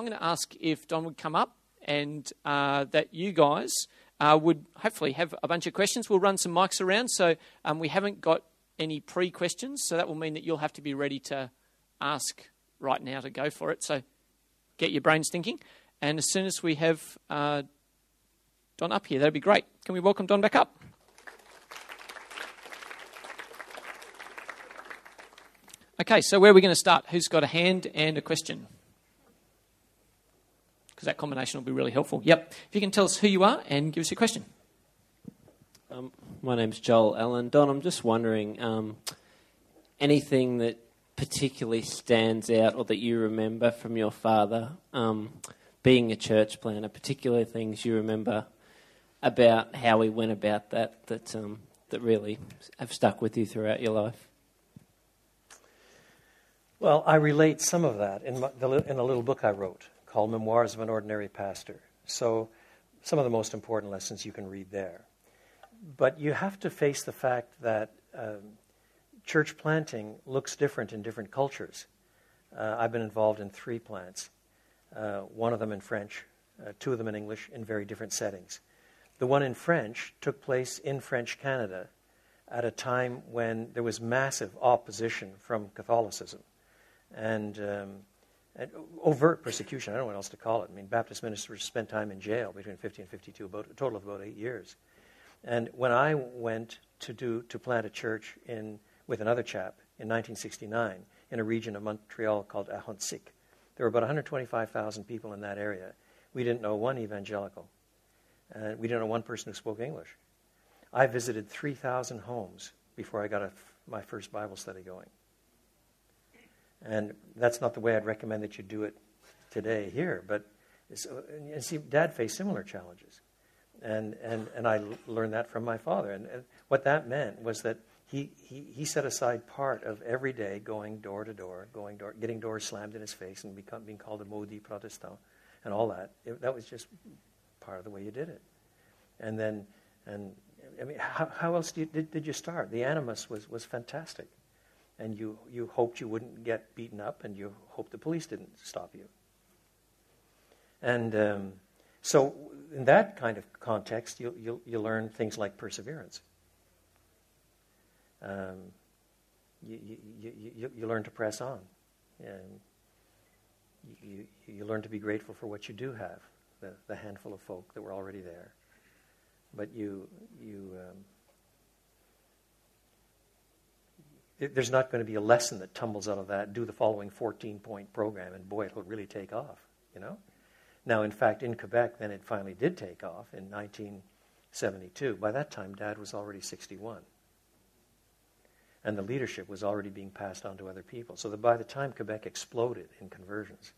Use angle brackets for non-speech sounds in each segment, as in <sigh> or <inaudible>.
I'm going to ask if Don would come up and uh, that you guys uh, would hopefully have a bunch of questions. We'll run some mics around, so um, we haven't got any pre questions, so that will mean that you'll have to be ready to ask right now to go for it. So get your brains thinking. And as soon as we have uh, Don up here, that'd be great. Can we welcome Don back up? Okay, so where are we going to start? Who's got a hand and a question? Because that combination will be really helpful. Yep. If you can tell us who you are and give us your question. Um, my name's Joel Allen. Don, I'm just wondering um, anything that particularly stands out or that you remember from your father um, being a church planter, particular things you remember about how he went about that that, um, that really have stuck with you throughout your life? Well, I relate some of that in, my, the, in a little book I wrote called Memoirs of an Ordinary Pastor. So, some of the most important lessons you can read there. But you have to face the fact that um, church planting looks different in different cultures. Uh, I've been involved in three plants, uh, one of them in French, uh, two of them in English, in very different settings. The one in French took place in French Canada at a time when there was massive opposition from Catholicism and, um, Uh, overt persecution. I don't know what else to call it. I mean, Baptist ministers spent time in jail between 50 and 52, about, a total of about eight years. And when I went to do to plant a church in with another chap in 1969 in a region of Montreal called Ahuntsic, there were about 125,000 people in that area. We didn't know one evangelical, and we didn't know one person who spoke English. I visited 3,000 homes before I got a, my first Bible study going. And that's not the way I'd recommend that you do it today here. But and see, Dad faced similar challenges, and and and I learned that from my father. And, and what that meant was that he, he he set aside part of every day going door to door, going door, getting doors slammed in his face, and become, being called a maudit protestant, and all that. It, that was just part of the way you did it. And then and I mean, how, how else you, did, did you start? The animus was was fantastic and you, you hoped you wouldn't get beaten up, and you hoped the police didn't stop you. And um, so, in that kind of context, you, you, you learn things like perseverance. Um, you, you, you, you, learn to press on. And you, you learn to be grateful for what you do have, the, the handful of folk that were already there. But you, you, um, there's not going to be a lesson that tumbles out of that. Do the following 14 point program, and boy, it'll really take off, you know? Now, in fact, in Quebec, then it finally did take off in 1972. By that time, Dad was already 61. And the leadership was already being passed on to other people. So that by the time Quebec exploded in conversions,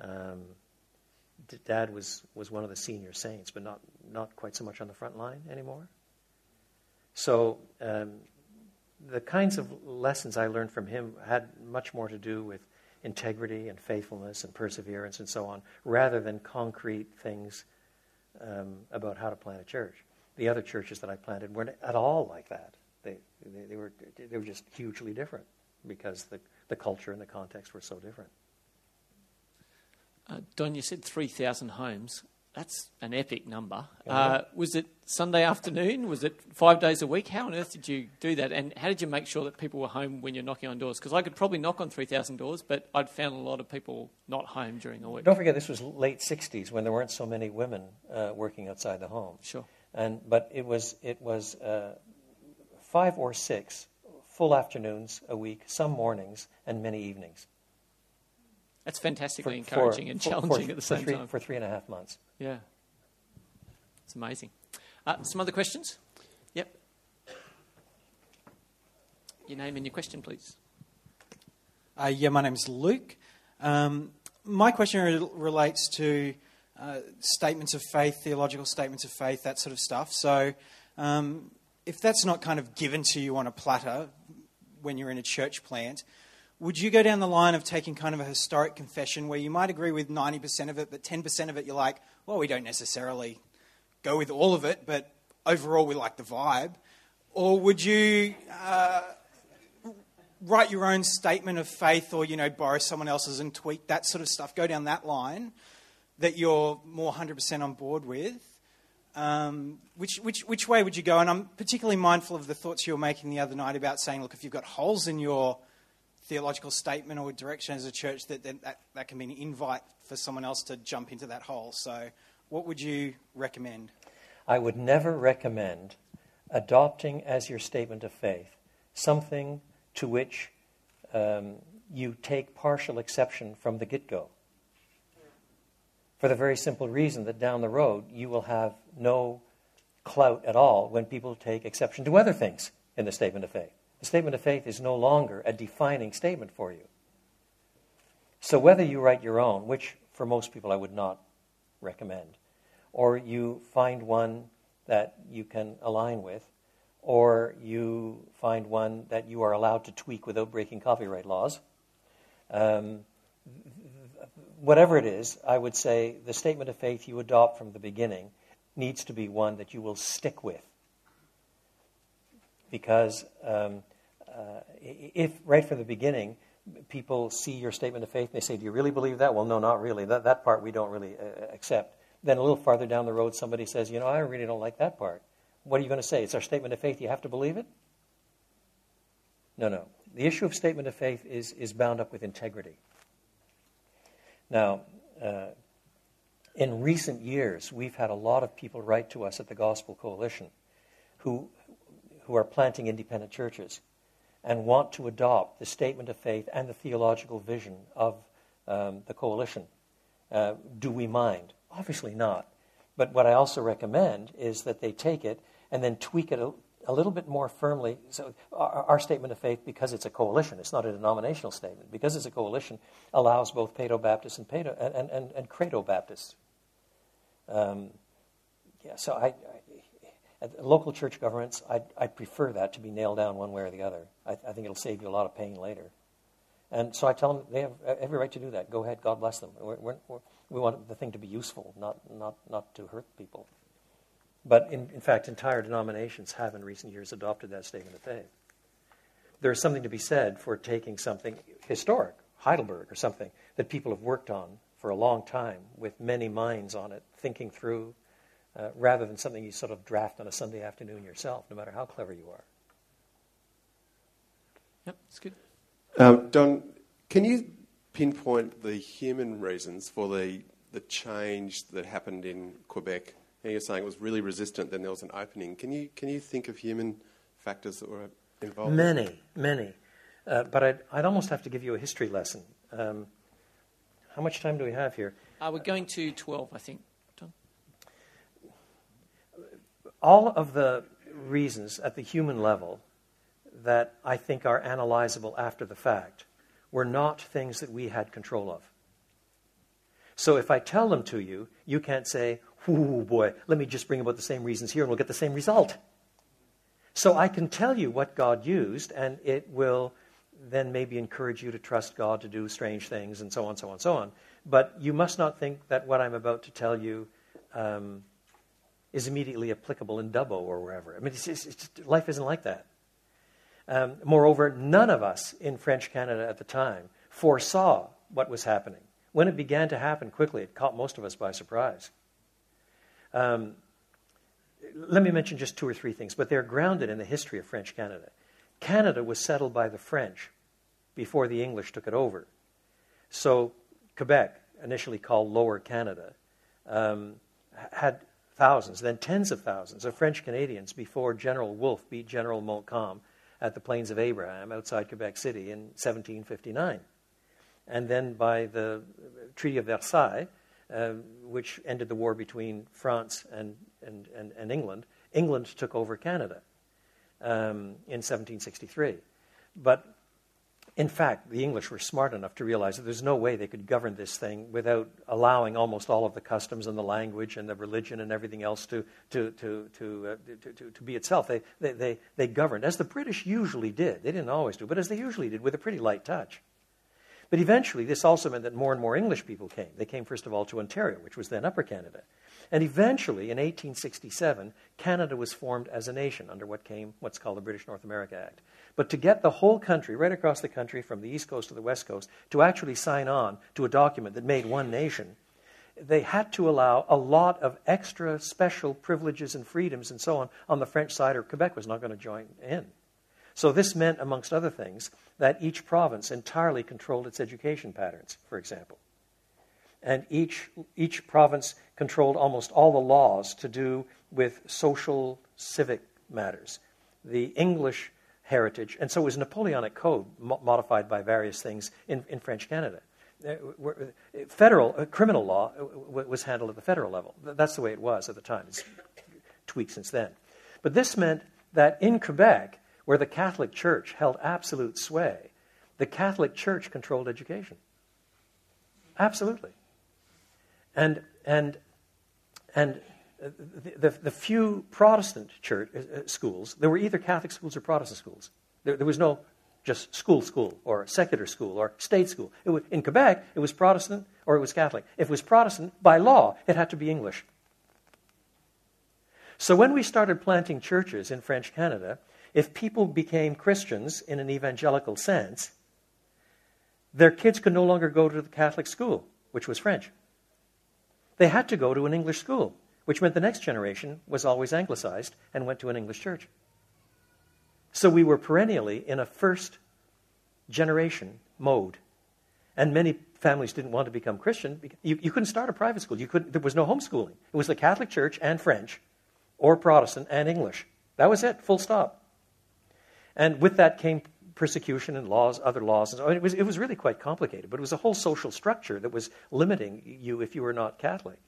um, Dad was, was one of the senior saints, but not, not quite so much on the front line anymore. So um, the kinds of lessons I learned from him had much more to do with integrity and faithfulness and perseverance and so on, rather than concrete things um, about how to plant a church. The other churches that I planted weren't at all like that. They, they, they were, they were just hugely different because the, the culture and the context were so different. Uh, Don, you said 3,000 homes. That's an epic number. Uh, was it Sunday afternoon? Was it five days a week? How on earth did you do that? And how did you make sure that people were home when you're knocking on doors? Because I could probably knock on 3,000 doors, but I'd found a lot of people not home during the week. Don't forget, this was late 60s when there weren't so many women uh, working outside the home. Sure. And, but it was, it was uh, five or six full afternoons a week, some mornings, and many evenings. That's fantastically for, encouraging for, and challenging for, at the same three, time. For three and a half months. Yeah. It's amazing. Uh, some other questions? Yep. Your name and your question, please. Uh, yeah, my name's Luke. Um, my question re- relates to uh, statements of faith, theological statements of faith, that sort of stuff. So, um, if that's not kind of given to you on a platter when you're in a church plant, would you go down the line of taking kind of a historic confession where you might agree with 90% of it, but 10% of it you're like, well, we don't necessarily go with all of it, but overall we like the vibe? Or would you, uh, write your own statement of faith or, you know, borrow someone else's and tweak that sort of stuff, go down that line that you're more 100% on board with, um, which, which, which way would you go? And I'm particularly mindful of the thoughts you were making the other night about saying, look, if you've got holes in your theological statement or direction as a church, that, that, that can be an invite for someone else to jump into that hole. So, what would you recommend? I would never recommend adopting as your statement of faith something to which um, you take partial exception from the get go. For the very simple reason that down the road you will have no clout at all when people take exception to other things in the statement of faith. The statement of faith is no longer a defining statement for you. So, whether you write your own, which for most people I would not recommend, or you find one that you can align with, or you find one that you are allowed to tweak without breaking copyright laws. Um, whatever it is, I would say the statement of faith you adopt from the beginning needs to be one that you will stick with. Because um, if right from the beginning people see your statement of faith and they say, Do you really believe that? Well, no, not really. That, that part we don't really uh, accept. Then a little farther down the road, somebody says, You know, I really don't like that part. What are you going to say? It's our statement of faith. You have to believe it? No, no. The issue of statement of faith is, is bound up with integrity. Now, uh, in recent years, we've had a lot of people write to us at the Gospel Coalition who, who are planting independent churches and want to adopt the statement of faith and the theological vision of um, the coalition. Uh, do we mind? Obviously not. But what I also recommend is that they take it and then tweak it a, a little bit more firmly. So, our, our, statement of faith, because it's a coalition, it's not a denominational statement, because it's a coalition, allows both Paedo Baptists and, Paedo, and, and, and Credo Baptists. Um, yeah, so I, I, local church governments, I, I prefer that to be nailed down one way or the other. I, I think it'll save you a lot of pain later. And so I tell them they have every right to do that. Go ahead, God bless them. We're, we're, we want the thing to be useful, not, not, not to hurt people. But in, in fact, entire denominations have in recent years adopted that statement of faith. There is something to be said for taking something historic, Heidelberg or something, that people have worked on for a long time with many minds on it, thinking through, uh, rather than something you sort of draft on a Sunday afternoon yourself, no matter how clever you are. Yep, it's good. Um, Don, can you pinpoint the human reasons for the, the change that happened in Quebec. And you're saying it was really resistant, then there was an opening. Can you, can you think of human factors that were involved? Many, many. Uh, but I'd, I'd almost have to give you a history lesson. Um, how much time do we have here? Uh, we're going to 12, I think. Don? All of the reasons at the human level that I think are analyzable after the fact were not things that we had control of. So if I tell them to you, you can't say, oh boy, let me just bring about the same reasons here and we'll get the same result. So I can tell you what God used, and it will then maybe encourage you to trust God to do strange things and so on, so on, so on. But you must not think that what I'm about to tell you um, is immediately applicable in Dubbo or wherever. I mean, it's, it's, it's, life isn't like that. Um, moreover, none of us in French Canada at the time foresaw what was happening. When it began to happen quickly, it caught most of us by surprise. Um, let me mention just two or three things, but they're grounded in the history of French Canada. Canada was settled by the French before the English took it over. So Quebec, initially called Lower Canada, um, had thousands, then tens of thousands of French Canadians before General Wolfe beat General Montcalm at the Plains of Abraham outside Quebec City in 1759. And then by the Treaty of Versailles, uh, which ended the war between France and, and, and, and England, England took over Canada um, in 1763. But in fact, the English were smart enough to realize that there's no way they could govern this thing without allowing almost all of the customs and the language and the religion and everything else to, to, to, to, uh, to, to, to, be itself. They, they, they, they governed, as the British usually did. They didn't always do, but as they usually did, with a pretty light touch. But eventually, this also meant that more and more English people came. They came, first of all, to Ontario, which was then Upper Canada. And eventually, in 1867, Canada was formed as a nation under what came, what's called the British North America Act. But to get the whole country, right across the country, from the East Coast to the West Coast, to actually sign on to a document that made one nation, they had to allow a lot of extra special privileges and freedoms and so on on the French side, or Quebec was not going to join in. So this meant, amongst other things, that each province entirely controlled its education patterns, for example. And each, each province controlled almost all the laws to do with social, civic matters. The English heritage, and so was Napoleonic Code mo- modified by various things in, in French Canada. Federal uh, criminal law uh, was handled at the federal level. That's the way it was at the time. It's tweaked since then. But this meant that in Quebec, where the Catholic Church held absolute sway, the Catholic Church controlled education. Absolutely. And, and, and the, the, the few Protestant church, uh, schools, there were either Catholic schools or Protestant schools. There, there was no just school, school, or secular school, or state school. Was, in Quebec, it was Protestant or it was Catholic. If it was Protestant, by law, it had to be English. So when we started planting churches in French Canada, if people became Christians in an evangelical sense, their kids could no longer go to the Catholic school, which was French. They had to go to an English school, which meant the next generation was always anglicized and went to an English church. So we were perennially in a first generation mode. And many families didn't want to become Christian. You, you couldn't start a private school. You couldn't, there was no homeschooling. It was the Catholic Church and French, or Protestant and English. That was it, full stop. And with that came persecution and laws, other laws. And so it, was, it was really quite complicated, but it was a whole social structure that was limiting you if you were not Catholic.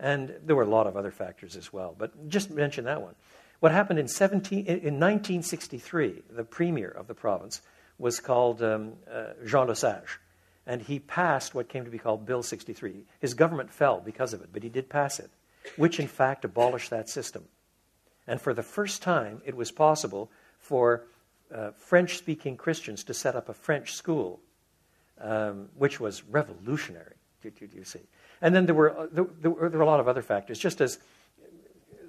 And there were a lot of other factors as well, but just mention that one. What happened in, 17, in 1963, the premier of the province was called um, uh, Jean Lesage, and he passed what came to be called Bill 63. His government fell because of it, but he did pass it, which in fact abolished that system. And for the first time, it was possible for uh, French speaking Christians to set up a French school, um, which was revolutionary, you, you, you see. And then there were, uh, there, there, were, there were a lot of other factors, just as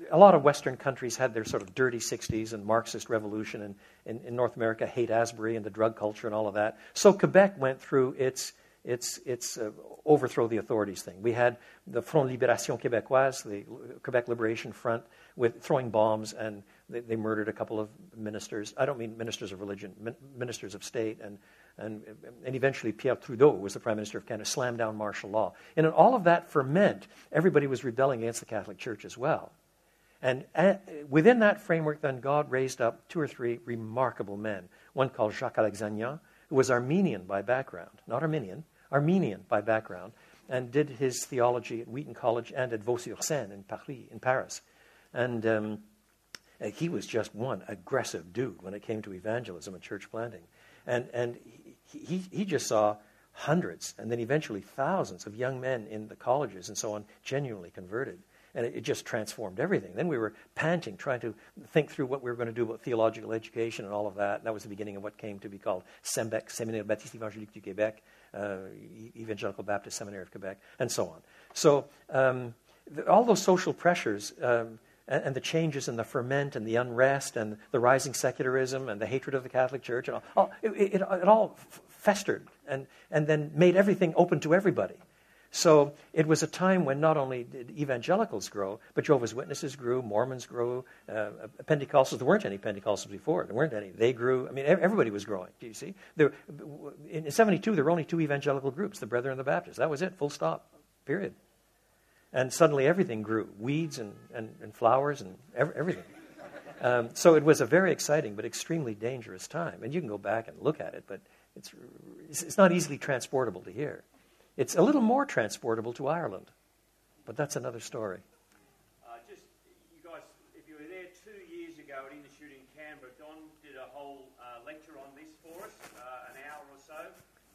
a lot of Western countries had their sort of dirty 60s and Marxist revolution, and in North America, Haight-Ashbury and the drug culture and all of that. So Quebec went through its, its, its uh, overthrow the authorities thing. We had the Front Libération Québécoise, the Quebec Liberation Front, with throwing bombs, and they, they murdered a couple of ministers. I don't mean ministers of religion, ministers of state, and, and, and eventually Pierre Trudeau was the Prime Minister of Canada, slammed down martial law. And in all of that ferment, everybody was rebelling against the Catholic Church as well. And within that framework, then God raised up two or three remarkable men. One called Jacques Alexanian, who was Armenian by background, not Arminian, Armenian by background, and did his theology at Wheaton College and at Vaux-sur-Seine in Paris. In Paris. And um, he was just one aggressive dude when it came to evangelism and church planting. And, and he, he just saw hundreds and then eventually thousands of young men in the colleges and so on genuinely converted. And it, it, just transformed everything. Then we were panting, trying to think through what we were going to do about theological education and all of that. And that was the beginning of what came to be called SEMBEQ, Séminaire Baptiste Évangélique du Québec, uh, Evangelical Baptist Seminary of Quebec, and so on. So um, the, all those social pressures um, and, and, the changes in the ferment and the unrest and the rising secularism and the hatred of the Catholic Church, and all, all it, it, it, all festered and, and then made everything open to everybody. So it was a time when not only did evangelicals grow, but Jehovah's Witnesses grew, Mormons grew, uh, Pentecostals. There weren't any Pentecostals before. There weren't any. They grew. I mean, everybody was growing. Do you see? There, in 72, there were only two evangelical groups, the Brethren and the Baptists. That was it, full stop, period. And suddenly everything grew weeds and, and, and flowers and everything. Um, so it was a very exciting but extremely dangerous time. And you can go back and look at it, but it's, it's not easily transportable to here. It's a little more transportable to Ireland, but that's another story. Uh, just, you guys, if you were there two years ago at Shoot in Canberra, Don did a whole uh, lecture on this for us, uh, an hour or so.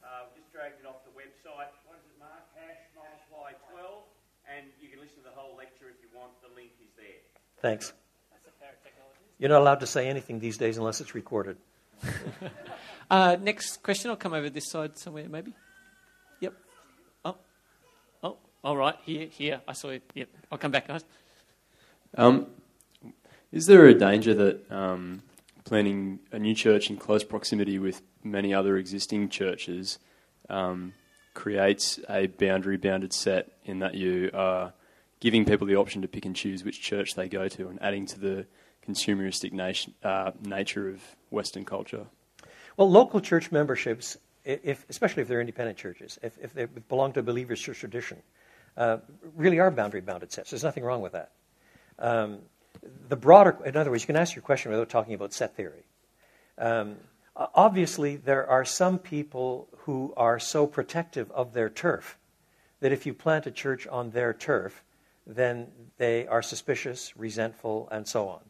Uh, just dragged it off the website. What is it, Mark? Hash multiply 12. And you can listen to the whole lecture if you want. The link is there. Thanks. You're not allowed to say anything these days unless it's recorded. <laughs> Uh, next question. I'll come over this side somewhere, maybe. Yep. All right. Here, here. I saw it. Yep. I'll come back, guys. Um, is there a danger that um, planning a new church in close proximity with many other existing churches um, creates a boundary bounded set in that you are giving people the option to pick and choose which church they go to and adding to the consumeristic nation, uh, nature of Western culture? Well, local church memberships, if, especially if they're independent churches, if, if they belong to a believer's church tradition, uh, really are boundary bounded sets. There's nothing wrong with that. Um, the broader, in other words, you can ask your question without talking about set theory. Um, obviously, there are some people who are so protective of their turf that if you plant a church on their turf, then they are suspicious, resentful, and so on.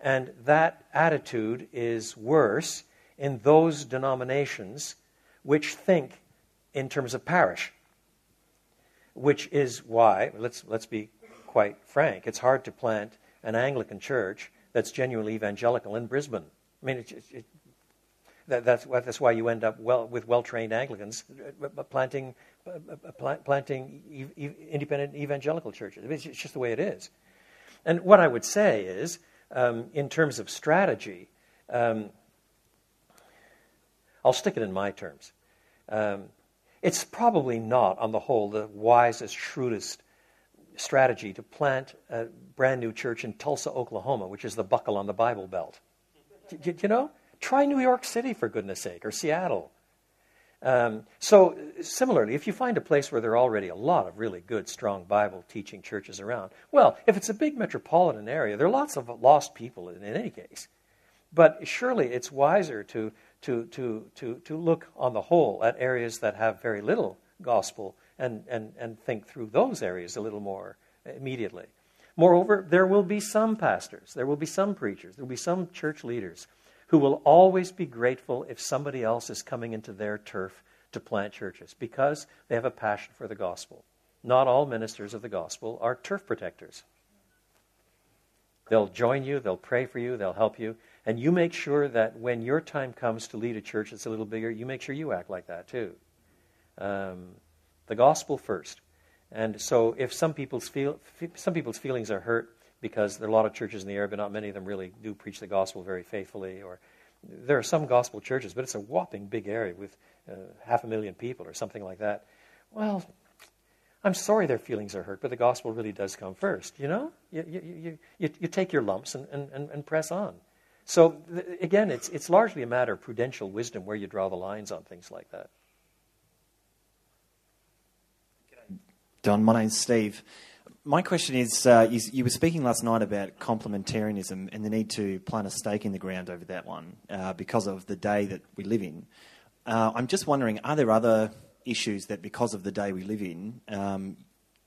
And that attitude is worse in those denominations which think in terms of parish, which is why, let's, let's be quite frank, it's hard to plant an Anglican church that's genuinely evangelical in Brisbane. I mean, it, it, that, that's, that's why you end up well, with well trained Anglicans uh, planting, uh, planting independent evangelical churches. It's just the way it is. And what I would say is, um, in terms of strategy, um, I'll stick it in my terms. Um, it's probably not, on the whole, the wisest, shrewdest strategy to plant a brand new church in Tulsa, Oklahoma, which is the buckle on the Bible Belt. You know? Try New York City, for goodness sake, or Seattle. Um, so, similarly, if you find a place where there are already a lot of really good, strong Bible teaching churches around, well, if it's a big metropolitan area, there are lots of lost people in, in any case. But surely it's wiser to, to, to, to, to look on the whole at areas that have very little gospel and, and, and think through those areas a little more immediately. Moreover, there will be some pastors, there will be some preachers, there will be some church leaders who will always be grateful if somebody else is coming into their turf to plant churches because they have a passion for the gospel. Not all ministers of the gospel are turf protectors. They'll join you, they'll pray for you, they'll help you, and you make sure that when your time comes to lead a church that's a little bigger, you make sure you act like that too. Um, the gospel first. And so, if some people's feel, some people's feelings are hurt because there are a lot of churches in the area, but not many of them really do preach the gospel very faithfully, or there are some gospel churches, but it's a whopping big area with uh, half a million people or something like that. Well, I'm sorry their feelings are hurt, but the gospel really does come first. You know, you, you, you, you, take your lumps and, and, and press on. So, th- again, it's, it's largely a matter of prudential wisdom where you draw the lines on things like that. Don, my name's Steve. My question is, uh, you, you, were speaking last night about complementarianism and the need to plant a stake in the ground over that one uh, because of the day that we live in. Uh, I'm just wondering, are there other issues that, because of the day we live in, um,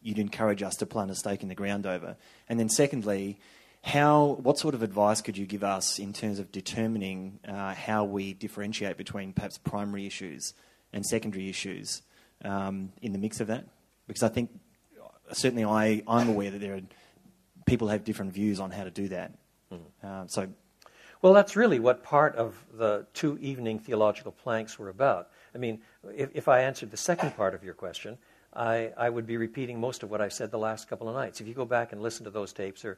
you'd encourage us to plant a stake in the ground over? And then, secondly, how, what sort of advice could you give us in terms of determining uh, how we differentiate between perhaps primary issues and secondary issues um, in the mix of that? Because I think certainly I, I'm aware that there are people have different views on how to do that. Mm. so, well, that's really what part of the two evening theological planks were about. I mean, if, if I answered the second part of your question, I, I, would be repeating most of what I said the last couple of nights. If you go back and listen to those tapes, or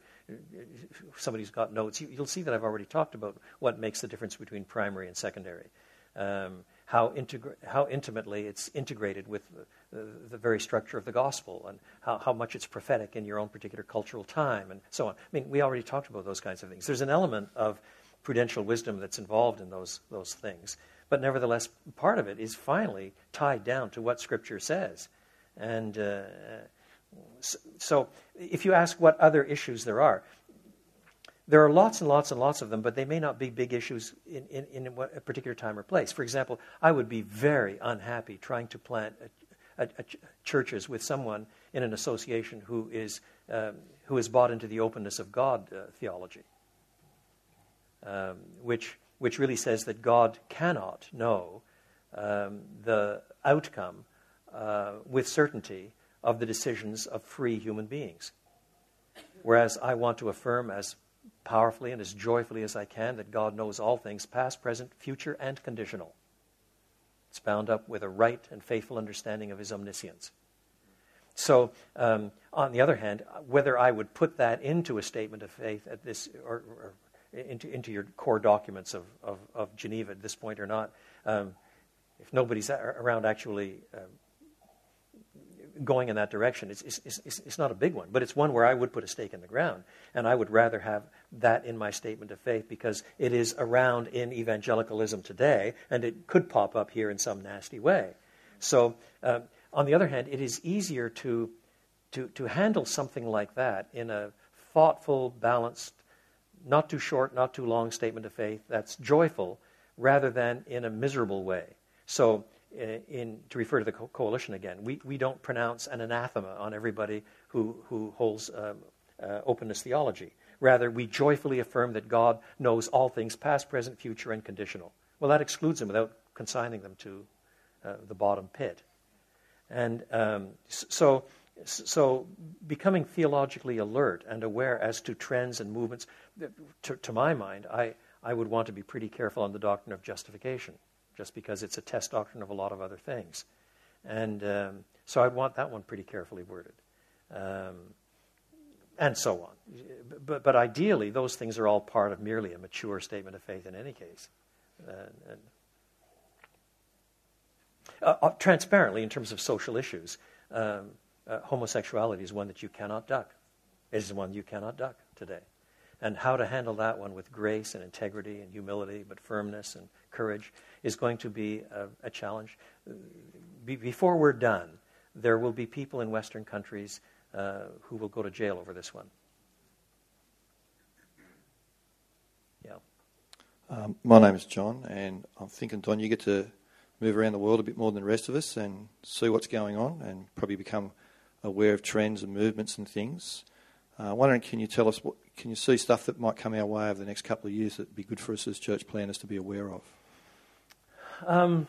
somebody's got notes, you, will see that I've already talked about what makes the difference between primary and secondary. Um, how, integra- how intimately it's integrated with the, the, very structure of the gospel and how, how much it's prophetic in your own particular cultural time and so on. I mean, we already talked about those kinds of things. There's an element of prudential wisdom that's involved in those, those things. But nevertheless, part of it is finally tied down to what Scripture says. And uh, so, if you ask what other issues there are, there are lots and lots and lots of them, but they may not be big issues in, in, in a particular time or place. For example, I would be very unhappy trying to plant a, a, a churches with someone in an association who is, um, who is bought into the openness of God uh, theology, um, which, which really says that God cannot know um, the outcome uh, with certainty of the decisions of free human beings. Whereas I want to affirm, as powerfully and as joyfully as I can that God knows all things, past, present, future, and conditional. It's bound up with a right and faithful understanding of his omniscience. So, um, on the other hand, whether I would put that into a statement of faith at this, or, or into, into your core documents of, of, of, Geneva at this point or not, um, if nobody's around actually uh, going in that direction, it's, it's, it's, it's not a big one, but it's one where I would put a stake in the ground. And I would rather have that in my statement of faith because it is around in evangelicalism today, and it could pop up here in some nasty way. So, uh, on the other hand, it is easier to, to, to handle something like that in a thoughtful, balanced, not too short, not too long statement of faith that's joyful rather than in a miserable way. So, in, to refer to the co- coalition again, we, we don't pronounce an anathema on everybody who, who holds um, uh, openness theology. Rather, we joyfully affirm that God knows all things past, present, future, and conditional. Well, that excludes them without consigning them to uh, the bottom pit. And um, so, so, becoming theologically alert and aware as to trends and movements, to, to my mind, I, I would want to be pretty careful on the doctrine of justification, just because it's a test doctrine of a lot of other things. And um, so I'd want that one pretty carefully worded. Um, and so on. But, but ideally, those things are all part of merely a mature statement of faith in any case. Uh, uh, uh, transparently, in terms of social issues, um, uh, homosexuality is one that you cannot duck. It is one you cannot duck today. And how to handle that one with grace and integrity and humility, but firmness and courage, is going to be a, a challenge. Be, before we're done, there will be people in Western countries uh, who will go to jail over this one. Yeah. Um, my name is John, and I'm thinking, Don, you get to move around the world a bit more than the rest of us and see what's going on and probably become aware of trends and movements and things. Uh, wondering, can you tell us what can you see stuff that might come our way over the next couple of years that'd be good for us as church planners to be aware of? Um,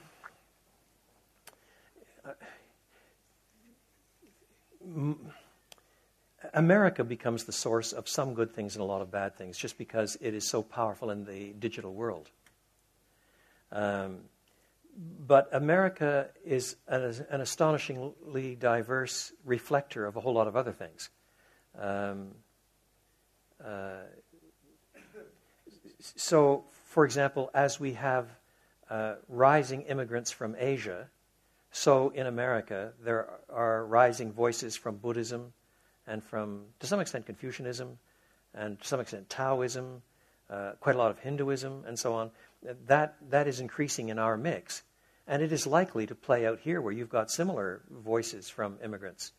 America becomes the source of some good things and a lot of bad things just because it is so powerful in the digital world. Um, but America is an, an, astonishingly diverse reflector of a whole lot of other things. Um, uh, so, for example, as we have uh, rising immigrants from Asia, so in America there are rising voices from Buddhism and from, to some extent, Confucianism and to some extent Taoism, uh, quite a lot of Hinduism, and so on that, that is increasing in our mix. And it is likely to play out here where you've got similar voices from immigrants.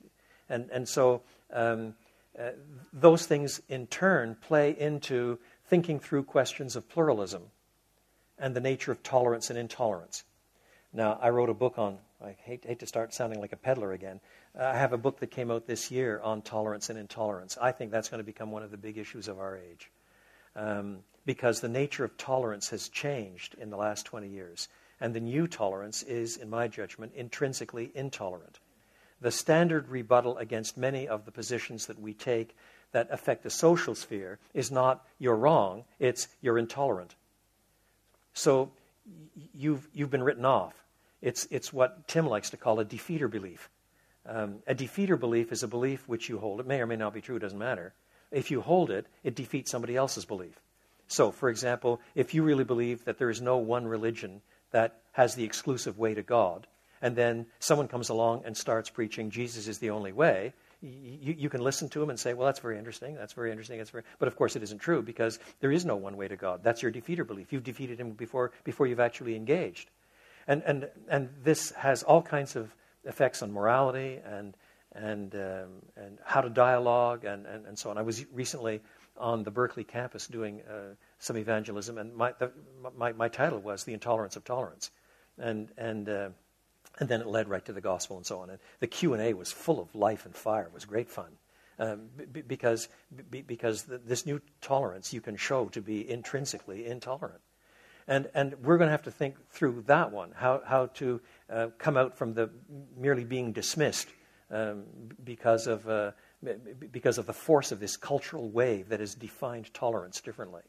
And, and so um, uh, those things in turn play into thinking through questions of pluralism and the nature of tolerance and intolerance. Now, I wrote a book on, I hate, hate to start sounding like a peddler again. Uh, I have a book that came out this year on tolerance and intolerance. I think that's going to become one of the big issues of our age. Um, because the nature of tolerance has changed in the last 20 years. And the new tolerance is, in my judgment, intrinsically intolerant. The standard rebuttal against many of the positions that we take that affect the social sphere is not you're wrong, it's you're intolerant. So you've, you've been written off. It's, it's what Tim likes to call a defeater belief. Um, a defeater belief is a belief which you hold. It may or may not be true, it doesn't matter. If you hold it, it defeats somebody else's belief. So, for example, if you really believe that there is no one religion that has the exclusive way to God, and then someone comes along and starts preaching Jesus is the only way, you, you, can listen to him and say, well, that's very interesting. That's very interesting. That's very... But of course, it isn't true because there is no one way to God. That's your defeater belief. You've defeated him before, before you've actually engaged. And, and, and this has all kinds of effects on morality and, and, um, and how to dialogue and, and, and so on. I was recently on the Berkeley campus doing uh, some evangelism, and my, the, my, my title was The Intolerance of Tolerance. And, and, uh, and then it led right to the gospel and so on. And the Q&A was full of life and fire. It was great fun. Um, b- because b- because this new tolerance you can show to be intrinsically intolerant. And, and we're going to have to think through that one, how, how to uh, come out from the merely being dismissed um, because of uh, because of the force of this cultural wave that has defined tolerance differently.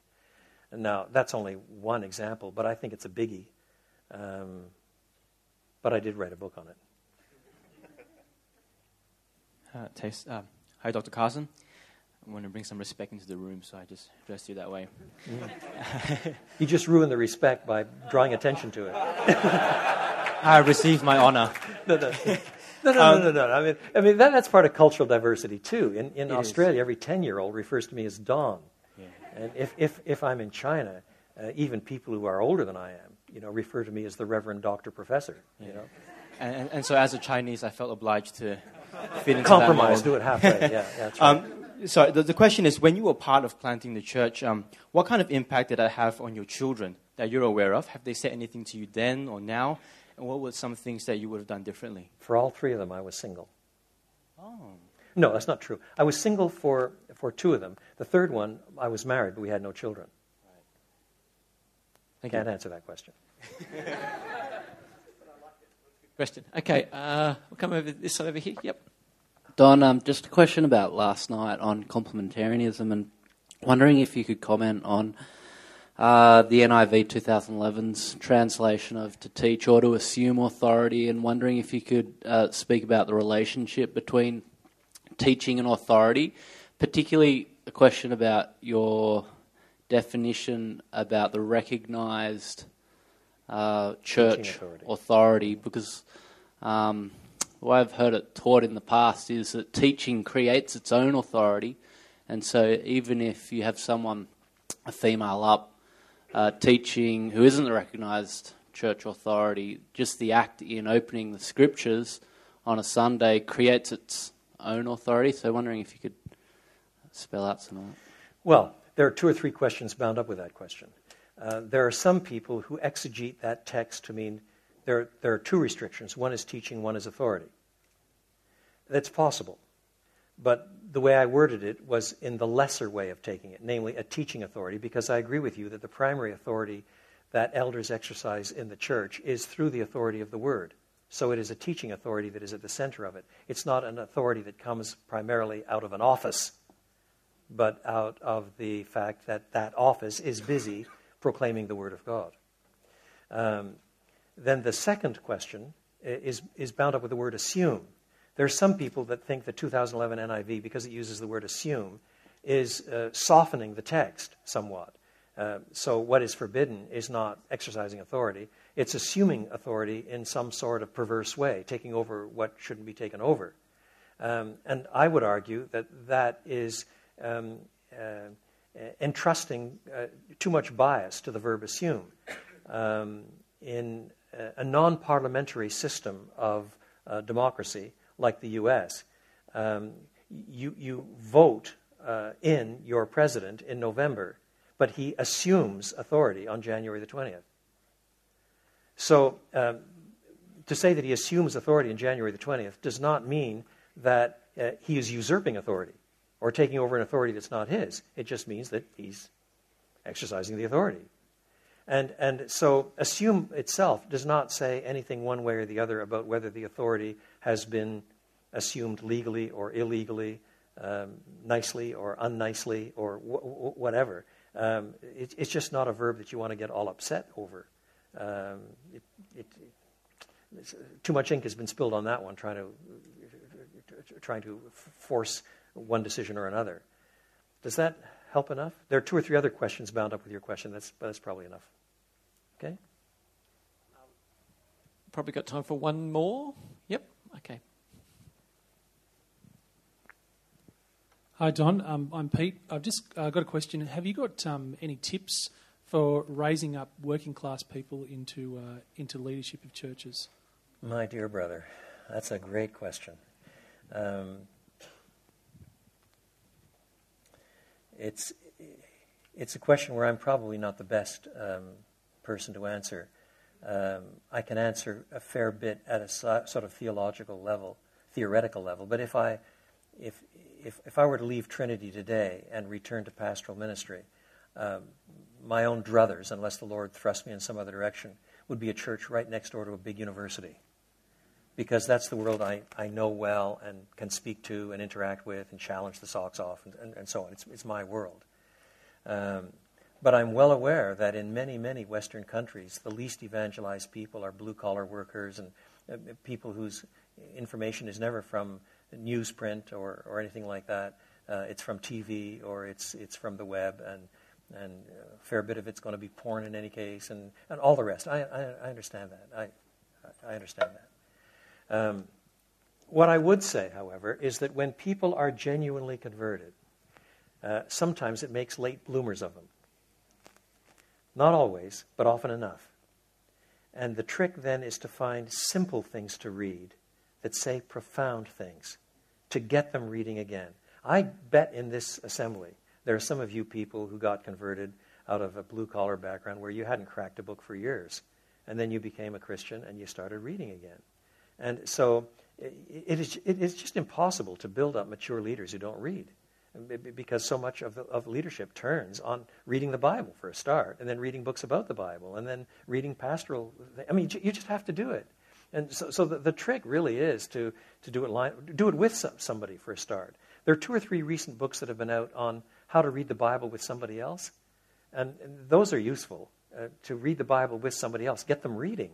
And now, that's only one example, but I think it's a biggie. Um, but I did write a book on it. Uh, uh, hi, Dr. Carson. I want to bring some respect into the room, so I just addressed you that way. You just ruined the respect by drawing attention to it. <laughs> I received my honor. No, no, no, no, no, no, no. I mean, I mean that, that's part of cultural diversity too. In, in Australia, every ten-year-old refers to me as Don, Yeah. and if, if, if I'm in China, uh, even people who are older than I am, you know, refer to me as the Reverend Doctor Professor. You know, And, and, so, as a Chinese, I felt obliged to <laughs> fit into compromise, do it halfway. <laughs> Yeah, yeah that's right. Um, so the, the question is, when you were part of planting the church, um, what kind of impact did that have on your children that you're aware of? Have they said anything to you then or now? And what were some things that you would have done differently? For all three of them, I was single. Oh. No, that's not true. I was single for, for two of them. The third one, I was married, but we had no children. Thank Can't you. answer that question. <laughs> Question. Okay, uh, we'll come over this side over here. Yep. Don, um, just a question about last night on complementarianism and wondering if you could comment on uh, the NIV 2011's translation of to teach or to assume authority, and wondering if you could uh, speak about the relationship between teaching and authority, particularly a question about your definition about the recognized uh, church authority. authority, because um, the way I've heard it taught in the past is that teaching creates its own authority, and so even if you have someone, a female up, uh, teaching who isn't the recognised church authority, just the act in opening the scriptures on a Sunday creates its own authority. So, wondering if you could spell out some of that. Well, there are two or three questions bound up with that question. Uh, there are some people who exegete that text to mean there, there are two restrictions one is teaching, one is authority. That's possible. But the way I worded it was in the lesser way of taking it, namely a teaching authority, because I agree with you that the primary authority that elders exercise in the church is through the authority of the word. So it is a teaching authority that is at the center of it. It's not an authority that comes primarily out of an office, but out of the fact that that office is busy proclaiming the word of God. Um, then the second question is, is bound up with the word assume. There are some people that think the 2011 NIV, because it uses the word assume, is uh, softening the text somewhat. Uh, so what is forbidden is not exercising authority, it's assuming authority in some sort of perverse way, taking over what shouldn't be taken over. Um, and I would argue that that is um, uh, entrusting uh, too much bias to the verb assume. Um, in a, a non parliamentary system of uh, democracy like the US, um, you, you vote uh, in your president in November, but he assumes authority on January the 20th. So um, to say that he assumes authority on January the 20th does not mean that uh, he is usurping authority or taking over an authority that's not his. It just means that he's exercising the authority. And, and so assume itself does not say anything one way or the other about whether the authority has been assumed legally or illegally, um, nicely or unnicely, or wh- wh- whatever. Um, it, it's just not a verb that you want to get all upset over. Um, it, it, it's- too much ink has been spilled on that one, trying to trying to force one decision or another. Does that help enough? There are two or three other questions bound up with your question. That's that's probably enough. Okay. Probably got time for one more. Yep. Okay. Hi, Don. Um, I'm Pete. I've just uh, got a question. Have you got um, any tips for raising up working class people into uh, into leadership of churches? My dear brother, that's a great question. Um, it's it's a question where I'm probably not the best um, person to answer. Um, I can answer a fair bit at a so, sort of theological level, theoretical level. But if I if if if I were to leave Trinity today and return to pastoral ministry, um, my own druthers, unless the Lord thrust me in some other direction, would be a church right next door to a big university because that's the world I, I know well and can speak to and interact with and challenge the socks off and, and, and so on. It's, it's my world. Um, but I'm well aware that in many, many Western countries, the least evangelized people are blue collar workers and uh, people whose information is never from newsprint or, or anything like that. Uh, it's from TV or it's, it's from the web, and, and a fair bit of it's going to be porn in any case, and, and all the rest. I, I, I understand that. I, I understand that. Um, what I would say, however, is that when people are genuinely converted, uh, sometimes it makes late bloomers of them. Not always, but often enough. And the trick then is to find simple things to read that say profound things, to get them reading again. I bet in this assembly there are some of you people who got converted out of a blue collar background where you hadn't cracked a book for years. And then you became a Christian and you started reading again. And so it, is, it is just impossible to build up mature leaders who don't read because so much of, of leadership turns on reading the Bible for a start, and then reading books about the Bible, and then reading pastoral. I mean, you just have to do it. And so, so the, the trick really is to, to do, it line, do it with some, somebody for a start. There are two or three recent books that have been out on how to read the Bible with somebody else, and, and those are useful uh, to read the Bible with somebody else. Get them reading,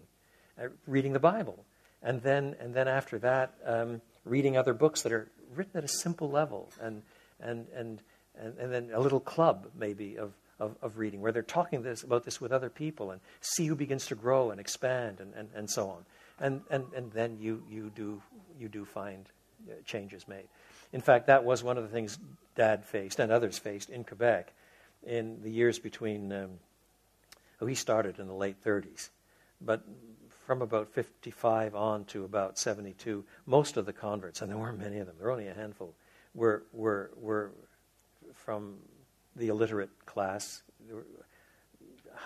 uh, reading the Bible, and then and then after that, um, reading other books that are written at a simple level and and, and, and, and then a little club maybe of, of, of, reading where they're talking this, about this with other people and see who begins to grow and expand and, and, and so on. And, and, and then you, you, do, you do find uh, changes made. In fact, that was one of the things Dad faced and others faced in Quebec in the years between. Um, oh, he started in the late 30s, but from about 55 on to about 72, most of the converts, and there weren't many of them, there were only a handful, were, were, were from the illiterate class.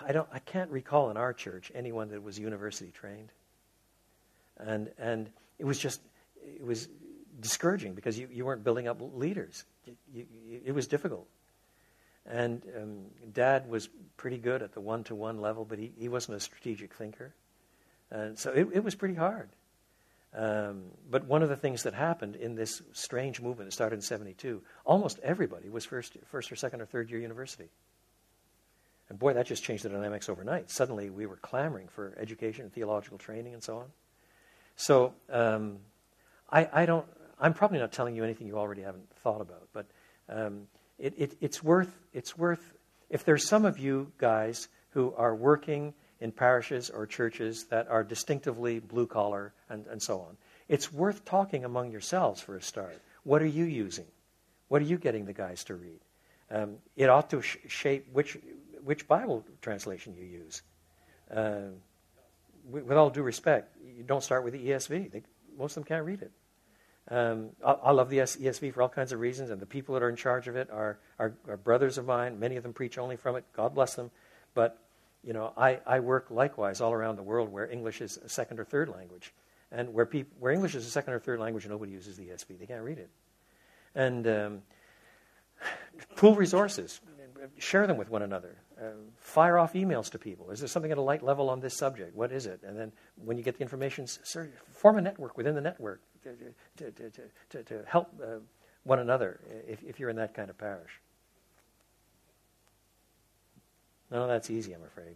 I, don't, I can't recall in our church anyone that was university trained. And, and it was just, it was discouraging because you, you weren't building up leaders. You, you, it was difficult. And um, Dad was pretty good at the one to one level, but he, he wasn't a strategic thinker. And so it, it was pretty hard. Um, but one of the things that happened in this strange movement that started in 72, almost everybody was first, first or second or third year university. And boy, that just changed the dynamics overnight. Suddenly we were clamoring for education and theological training and so on. So um, I, I, don't, I'm probably not telling you anything you already haven't thought about, but um, it, it, it's, worth, it's worth, if there's some of you guys who are working in parishes or churches that are distinctively blue collar and, and so on. It's worth talking among yourselves for a start. What are you using? What are you getting the guys to read? Um, it ought to sh- shape which, which Bible translation you use. Uh, with, all due respect, you don't start with the ESV. They, most of them can't read it. Um, I, I, love the ESV for all kinds of reasons, and the people that are in charge of it are, are, are, brothers of mine. Many of them preach only from it. God bless them. But you know, I, I work likewise all around the world where English is a second or third language. And where, peop- where English is a second or third language, nobody uses the ESV. They can't read it. And um, pool resources, share them with one another. Uh, fire off emails to people. Is there something at a light level on this subject? What is it? And then when you get the information, sir, form a network within the network to, to, to, to, help uh, one another if, if you're in that kind of parish. Of that's easy, I'm afraid.